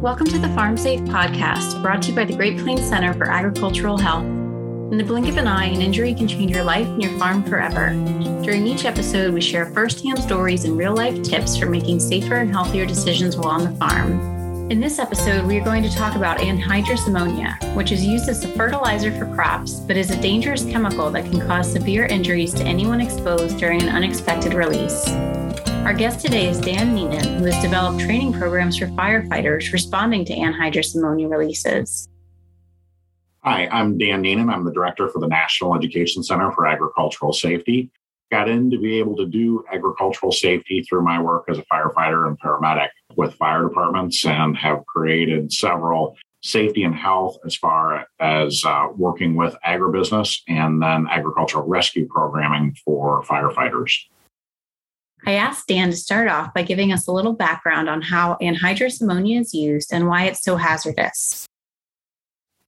Welcome to the Farm Safe podcast, brought to you by the Great Plains Center for Agricultural Health. In the blink of an eye, an injury can change your life and your farm forever. During each episode, we share firsthand stories and real life tips for making safer and healthier decisions while on the farm. In this episode, we are going to talk about anhydrous ammonia, which is used as a fertilizer for crops, but is a dangerous chemical that can cause severe injuries to anyone exposed during an unexpected release. Our guest today is Dan Neenan, who has developed training programs for firefighters responding to anhydrous ammonia releases. Hi, I'm Dan Neenan. I'm the director for the National Education Center for Agricultural Safety. Got in to be able to do agricultural safety through my work as a firefighter and paramedic with fire departments and have created several safety and health as far as uh, working with agribusiness and then agricultural rescue programming for firefighters. I asked Dan to start off by giving us a little background on how anhydrous ammonia is used and why it's so hazardous.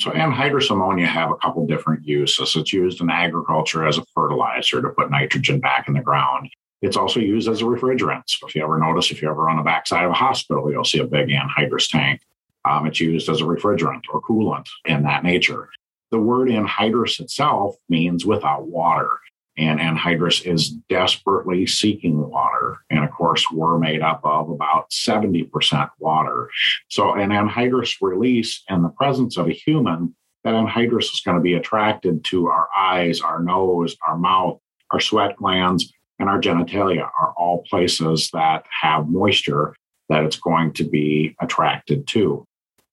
So anhydrous ammonia have a couple different uses. It's used in agriculture as a fertilizer to put nitrogen back in the ground. It's also used as a refrigerant. So if you ever notice, if you're ever on the backside of a hospital, you'll see a big anhydrous tank. Um, it's used as a refrigerant or coolant in that nature. The word anhydrous itself means without water and anhydrous is desperately seeking water. And of course, we're made up of about 70% water. So, an anhydrous release in the presence of a human, that anhydrous is going to be attracted to our eyes, our nose, our mouth, our sweat glands, and our genitalia are all places that have moisture that it's going to be attracted to.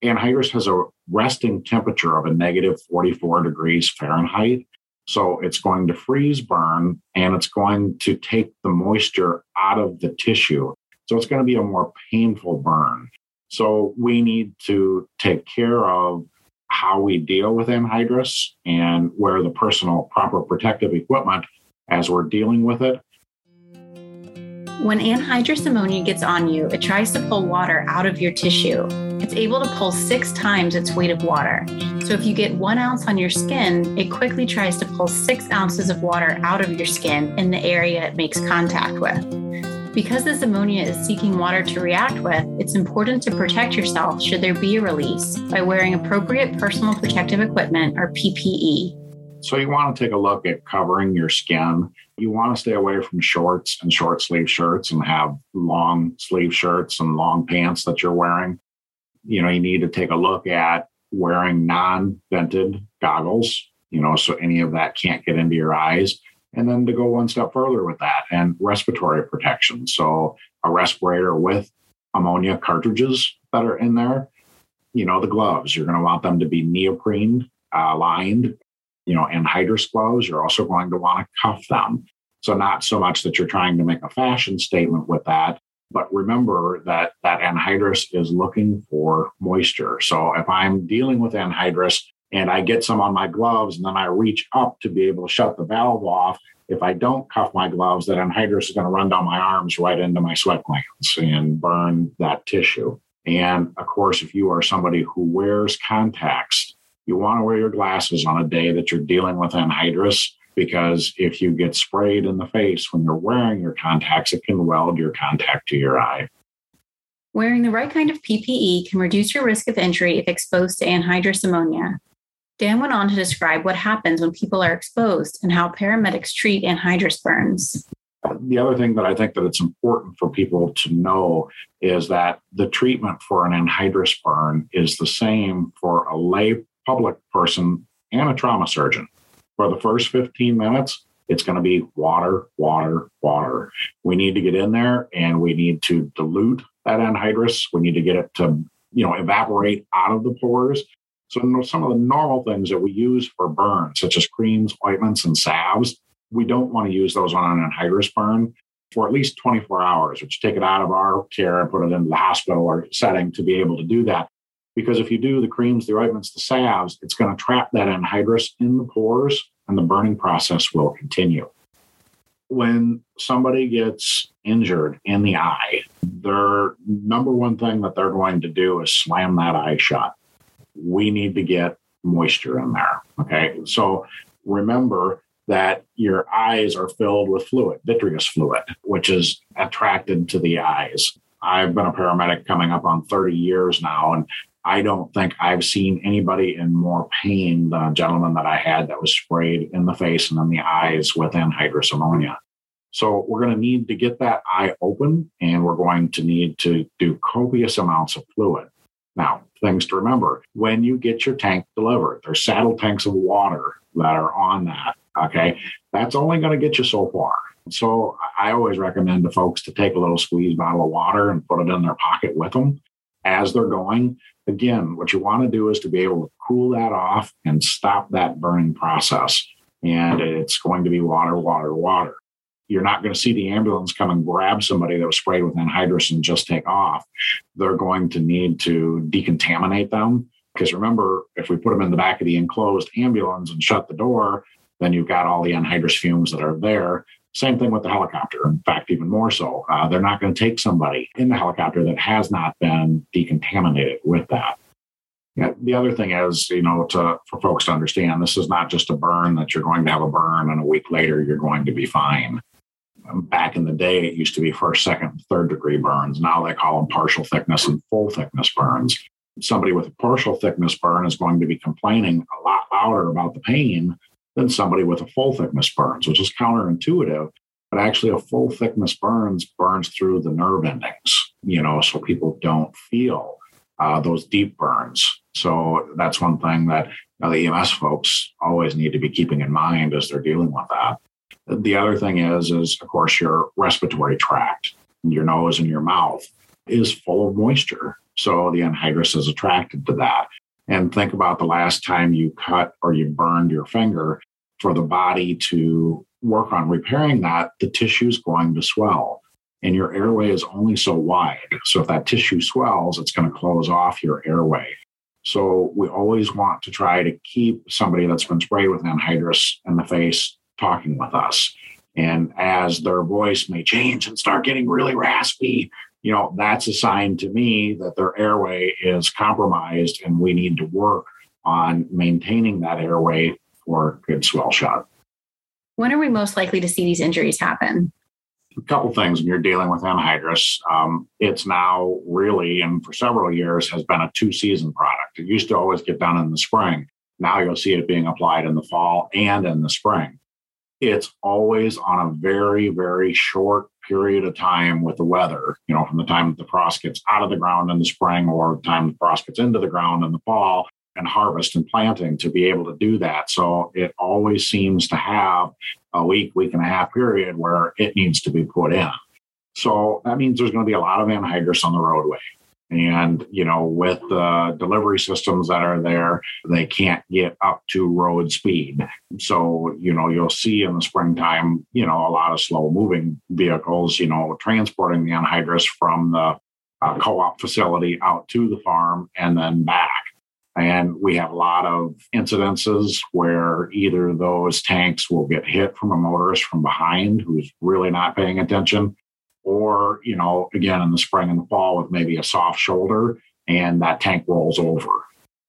Anhydrous has a resting temperature of a negative 44 degrees Fahrenheit so it's going to freeze burn and it's going to take the moisture out of the tissue. So it's going to be a more painful burn. So we need to take care of how we deal with anhydrous and wear the personal proper protective equipment as we're dealing with it. When anhydrous ammonia gets on you, it tries to pull water out of your tissue. It's able to pull six times its weight of water. So if you get one ounce on your skin, it quickly tries to pull six ounces of water out of your skin in the area it makes contact with. Because this ammonia is seeking water to react with, it's important to protect yourself should there be a release by wearing appropriate personal protective equipment or PPE. So you want to take a look at covering your skin. You want to stay away from shorts and short sleeve shirts and have long sleeve shirts and long pants that you're wearing you know, you need to take a look at wearing non vented goggles, you know, so any of that can't get into your eyes. And then to go one step further with that and respiratory protection. So a respirator with ammonia cartridges that are in there, you know, the gloves, you're going to want them to be neoprene uh, lined, you know, anhydrous gloves. You're also going to want to cuff them. So not so much that you're trying to make a fashion statement with that, but remember that that anhydrous is looking for moisture. So if I'm dealing with anhydrous and I get some on my gloves and then I reach up to be able to shut the valve off, if I don't cuff my gloves, that anhydrous is going to run down my arms right into my sweat glands and burn that tissue. And of course, if you are somebody who wears contacts, you want to wear your glasses on a day that you're dealing with anhydrous because if you get sprayed in the face when you're wearing your contacts, it can weld your contact to your eye. Wearing the right kind of PPE can reduce your risk of injury if exposed to anhydrous ammonia. Dan went on to describe what happens when people are exposed and how paramedics treat anhydrous burns. The other thing that I think that it's important for people to know is that the treatment for an anhydrous burn is the same for a lay public person and a trauma surgeon for the first 15 minutes, it's going to be water, water, water. We need to get in there and we need to dilute that anhydrous. We need to get it to, you know, evaporate out of the pores. So some of the normal things that we use for burns, such as creams, ointments, and salves, we don't want to use those on an anhydrous burn for at least 24 hours, which take it out of our care and put it into the hospital or setting to be able to do that. Because if you do the creams, the ointments, the salves, it's going to trap that anhydrous in the pores and the burning process will continue. When somebody gets injured in the eye, their number one thing that they're going to do is slam that eye shut. We need to get moisture in there. Okay. So remember that your eyes are filled with fluid, vitreous fluid, which is attracted to the eyes. I've been a paramedic coming up on 30 years now, and I don't think I've seen anybody in more pain than a gentleman that I had that was sprayed in the face and in the eyes with anhydrous ammonia. So we're going to need to get that eye open and we're going to need to do copious amounts of fluid. Now, things to remember when you get your tank delivered, there's saddle tanks of water that are on that. Okay. That's only going to get you so far. So I always recommend to folks to take a little squeeze bottle of water and put it in their pocket with them as they're going. Again, what you want to do is to be able to cool that off and stop that burning process. And it's going to be water, water, water. You're not going to see the ambulance come and grab somebody that was sprayed with anhydrous and just take off. They're going to need to decontaminate them. Because remember, if we put them in the back of the enclosed ambulance and shut the door, then you've got all the anhydrous fumes that are there. Same thing with the helicopter. In fact, even more so. Uh, they're not going to take somebody in the helicopter that has not been decontaminated with that. Yeah, the other thing is, you know, to for folks to understand, this is not just a burn that you're going to have a burn and a week later you're going to be fine. Um, back in the day, it used to be first, second, third degree burns. Now they call them partial thickness and full thickness burns. Somebody with a partial thickness burn is going to be complaining a lot louder about the pain than somebody with a full thickness burns, which is counterintuitive. But actually, a full thickness burns burns through the nerve endings, you know, so people don't feel uh, those deep burns. So that's one thing that you know, the EMS folks always need to be keeping in mind as they're dealing with that. The other thing is, is of course, your respiratory tract, your nose and your mouth is full of moisture. So the anhydrous is attracted to that. And think about the last time you cut or you burned your finger for the body to work on repairing that, the tissue is going to swell. And your airway is only so wide. So if that tissue swells, it's going to close off your airway. So we always want to try to keep somebody that's been sprayed with anhydrous in the face talking with us. And as their voice may change and start getting really raspy, you know, that's a sign to me that their airway is compromised and we need to work on maintaining that airway for a good swell shot. When are we most likely to see these injuries happen? A couple things when you're dealing with anhydrous. Um, it's now really, and for several years, has been a two season product. It used to always get done in the spring. Now you'll see it being applied in the fall and in the spring it's always on a very, very short period of time with the weather, you know, from the time the frost gets out of the ground in the spring or the time the frost gets into the ground in the fall and harvest and planting to be able to do that. So it always seems to have a week, week and a half period where it needs to be put in. So that means there's going to be a lot of anhydrous on the roadway. And, you know, with the delivery systems that are there, they can't get up to road speed. So, you know, you'll see in the springtime, you know, a lot of slow moving vehicles, you know, transporting the anhydrous from the uh, co op facility out to the farm and then back. And we have a lot of incidences where either those tanks will get hit from a motorist from behind who's really not paying attention, or you know again in the spring and the fall with maybe a soft shoulder and that tank rolls over.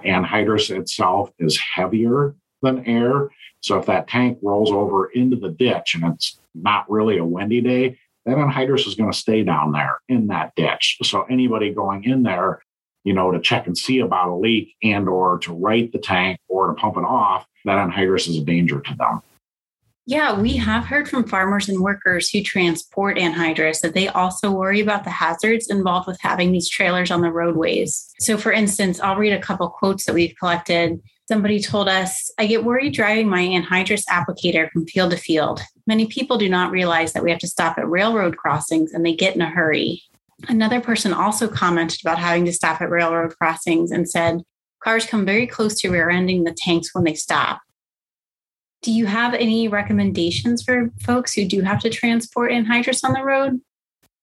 Anhydrous itself is heavier than air. So if that tank rolls over into the ditch and it's not really a windy day that anhydrous is going to stay down there in that ditch. So anybody going in there you know to check and see about a leak and or to right the tank or to pump it off that anhydrous is a danger to them yeah, we have heard from farmers and workers who transport anhydrous that they also worry about the hazards involved with having these trailers on the roadways. So, for instance, I'll read a couple quotes that we've collected. Somebody told us, I get worried driving my anhydrous applicator from field to field. Many people do not realize that we have to stop at railroad crossings and they get in a hurry. Another person also commented about having to stop at railroad crossings and said, Cars come very close to rear ending the tanks when they stop. Do you have any recommendations for folks who do have to transport anhydrous on the road?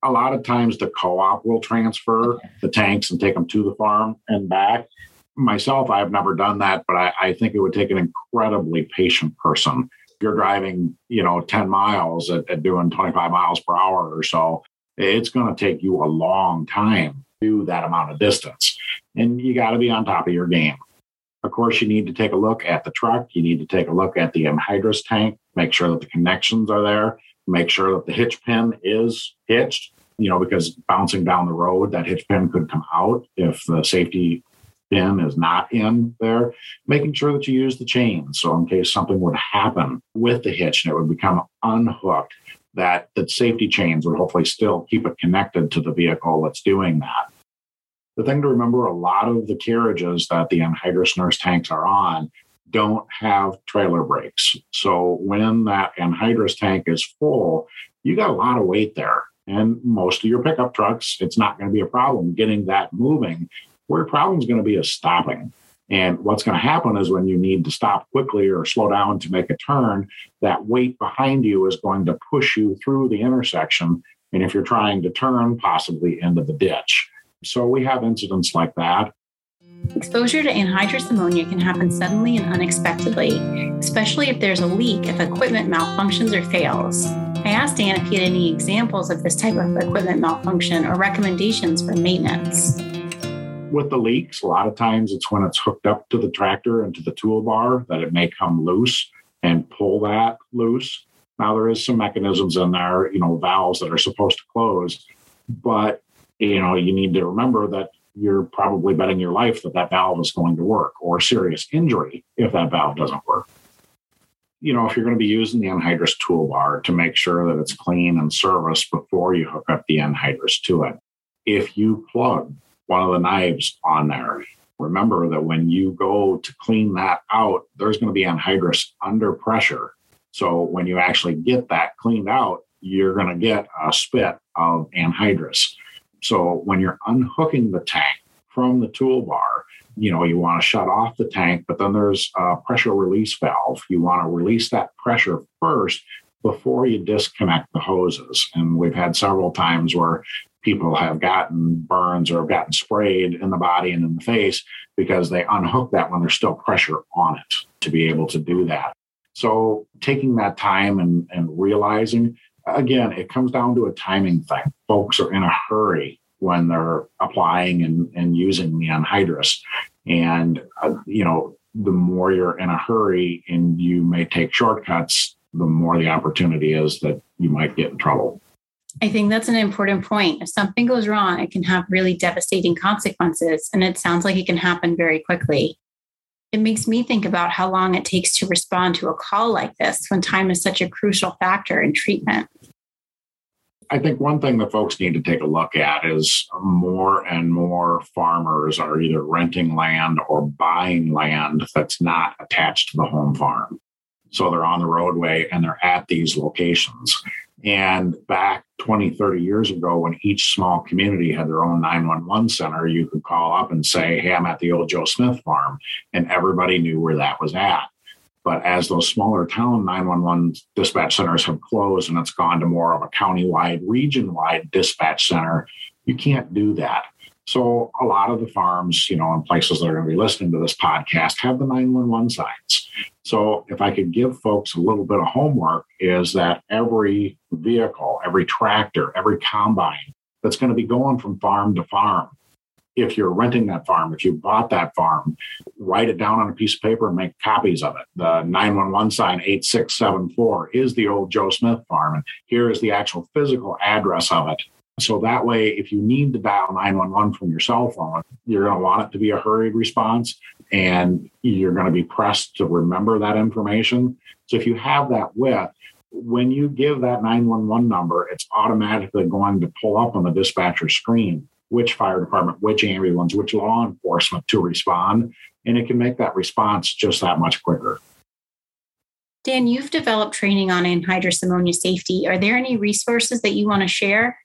A lot of times the co-op will transfer the tanks and take them to the farm and back. Myself, I've never done that, but I, I think it would take an incredibly patient person. If you're driving, you know, 10 miles at, at doing 25 miles per hour or so, it's going to take you a long time to do that amount of distance. And you got to be on top of your game. Of course, you need to take a look at the truck. You need to take a look at the anhydrous tank, make sure that the connections are there, make sure that the hitch pin is hitched. you know, because bouncing down the road, that hitch pin could come out if the safety pin is not in there, making sure that you use the chain. So in case something would happen with the hitch and it would become unhooked, that the safety chains would hopefully still keep it connected to the vehicle that's doing that. The thing to remember a lot of the carriages that the anhydrous nurse tanks are on don't have trailer brakes. So when that anhydrous tank is full, you got a lot of weight there. And most of your pickup trucks, it's not going to be a problem getting that moving. Where problem is going to be is stopping. And what's going to happen is when you need to stop quickly or slow down to make a turn, that weight behind you is going to push you through the intersection. And if you're trying to turn, possibly into the ditch. So we have incidents like that. Exposure to anhydrous ammonia can happen suddenly and unexpectedly, especially if there's a leak if equipment malfunctions or fails. I asked Dan if he had any examples of this type of equipment malfunction or recommendations for maintenance. With the leaks, a lot of times it's when it's hooked up to the tractor and to the toolbar that it may come loose and pull that loose. Now there is some mechanisms in there, you know, valves that are supposed to close, but you know, you need to remember that you're probably betting your life that that valve is going to work or serious injury if that valve doesn't work. You know, if you're going to be using the anhydrous toolbar to make sure that it's clean and serviced before you hook up the anhydrous to it. If you plug one of the knives on there, remember that when you go to clean that out, there's going to be anhydrous under pressure. So when you actually get that cleaned out, you're going to get a spit of anhydrous. So when you're unhooking the tank from the toolbar, you know, you want to shut off the tank, but then there's a pressure release valve. You want to release that pressure first before you disconnect the hoses. And we've had several times where people have gotten burns or have gotten sprayed in the body and in the face because they unhook that when there's still pressure on it to be able to do that. So taking that time and, and realizing again, it comes down to a timing thing. Folks are in a hurry when they're applying and, and using the anhydrous. And, uh, you know, the more you're in a hurry and you may take shortcuts, the more the opportunity is that you might get in trouble. I think that's an important point. If something goes wrong, it can have really devastating consequences. And it sounds like it can happen very quickly. It makes me think about how long it takes to respond to a call like this when time is such a crucial factor in treatment. I think one thing that folks need to take a look at is more and more farmers are either renting land or buying land that's not attached to the home farm. So they're on the roadway and they're at these locations. And back 20, 30 years ago, when each small community had their own 911 center, you could call up and say, Hey, I'm at the old Joe Smith farm. And everybody knew where that was at. But as those smaller town 911 dispatch centers have closed and it's gone to more of a county-wide, region-wide dispatch center, you can't do that. So a lot of the farms, you know, and places that are going to be listening to this podcast have the 911 signs. So if I could give folks a little bit of homework is that every vehicle, every tractor, every combine that's going to be going from farm to farm if you're renting that farm, if you bought that farm, write it down on a piece of paper and make copies of it. The 911 sign 8674 is the old Joe Smith farm. And here is the actual physical address of it. So that way, if you need to dial 911 from your cell phone, you're going to want it to be a hurried response and you're going to be pressed to remember that information. So if you have that with, when you give that 911 number, it's automatically going to pull up on the dispatcher screen which fire department, which ambulance, which law enforcement to respond. And it can make that response just that much quicker. Dan, you've developed training on anhydrous ammonia safety. Are there any resources that you want to share?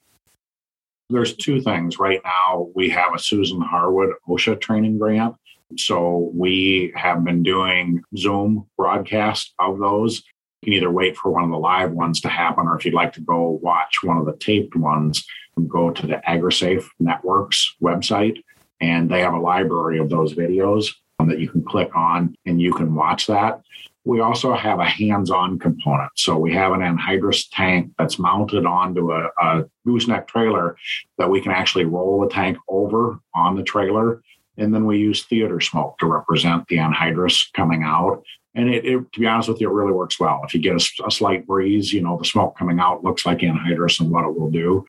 There's two things. Right now, we have a Susan Harwood OSHA training grant. So we have been doing Zoom broadcast of those. You can either wait for one of the live ones to happen, or if you'd like to go watch one of the taped ones, go to the AgriSafe Networks website, and they have a library of those videos um, that you can click on and you can watch that. We also have a hands on component. So we have an anhydrous tank that's mounted onto a, a gooseneck trailer that we can actually roll the tank over on the trailer. And then we use theater smoke to represent the anhydrous coming out. And it, it, to be honest with you, it really works well. If you get a, a, slight breeze, you know, the smoke coming out looks like anhydrous and what it will do.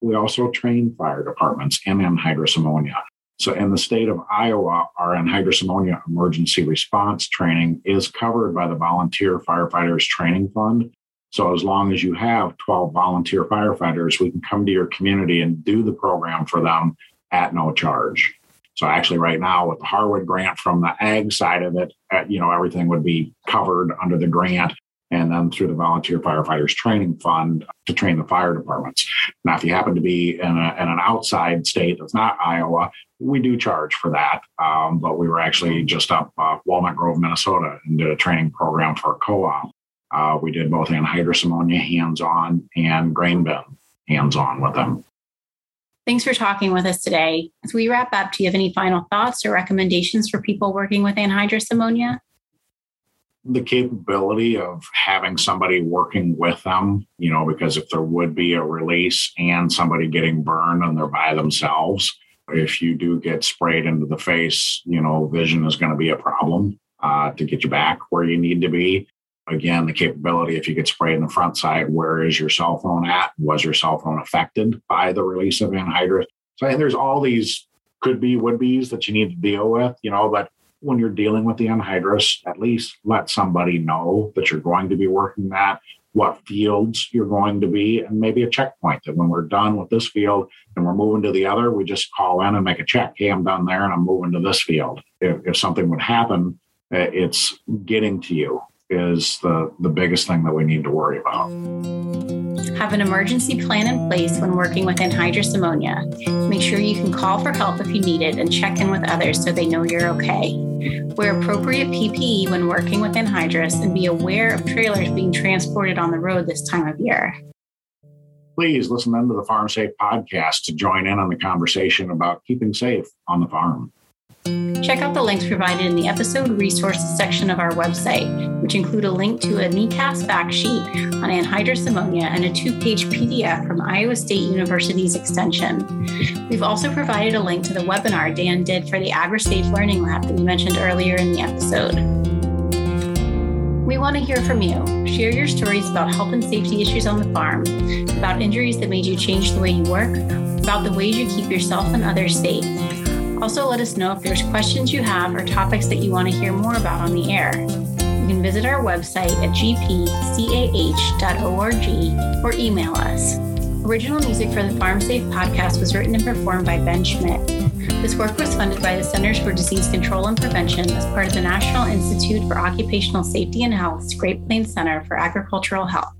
we also train fire departments in anhydrous ammonia. So, in the state of Iowa, our anhydrous ammonia emergency response training is covered by the Volunteer Firefighters Training Fund. So, as long as you have 12 volunteer firefighters, we can come to your community and do the program for them at no charge. So, actually, right now, with the Harwood grant from the ag side of it, uh, you know, everything would be covered under the grant and then through the Volunteer Firefighters Training Fund to train the fire departments. Now, if you happen to be in, a, in an outside state that's not Iowa, we do charge for that. Um, but we were actually just up uh, Walnut Grove, Minnesota, and did a training program for a co-op. Uh, we did both anhydrous ammonia hands-on and grain bin hands-on with them. Thanks for talking with us today. As we wrap up, do you have any final thoughts or recommendations for people working with anhydrous ammonia? The capability of having somebody working with them, you know, because if there would be a release and somebody getting burned and they're by themselves, if you do get sprayed into the face, you know, vision is going to be a problem uh, to get you back where you need to be. Again, the capability if you get sprayed in the front side, where is your cell phone at? Was your cell phone affected by the release of anhydrous? So think there's all these could be would be's that you need to deal with, you know, but when you're dealing with the anhydrous, at least let somebody know that you're going to be working that, what fields you're going to be, and maybe a checkpoint that when we're done with this field and we're moving to the other, we just call in and make a check. Hey, I'm done there and I'm moving to this field. If, if something would happen, uh, it's getting to you is the, the biggest thing that we need to worry about. Have an emergency plan in place when working with anhydrous ammonia. Make sure you can call for help if you need it and check in with others so they know you're okay. Wear appropriate PPE when working with anhydrous and be aware of trailers being transported on the road this time of year. Please listen into the Farm Safe podcast to join in on the conversation about keeping safe on the farm. Check out the links provided in the episode resources section of our website, which include a link to a NECAS fact sheet on anhydrous ammonia and a two page PDF from Iowa State University's Extension. We've also provided a link to the webinar Dan did for the AgriSafe Learning Lab that we mentioned earlier in the episode. We want to hear from you. Share your stories about health and safety issues on the farm, about injuries that made you change the way you work, about the ways you keep yourself and others safe. Also, let us know if there's questions you have or topics that you want to hear more about on the air. You can visit our website at gpcah.org or email us. Original music for the Farm Safe podcast was written and performed by Ben Schmidt. This work was funded by the Centers for Disease Control and Prevention as part of the National Institute for Occupational Safety and Health's Great Plains Center for Agricultural Health.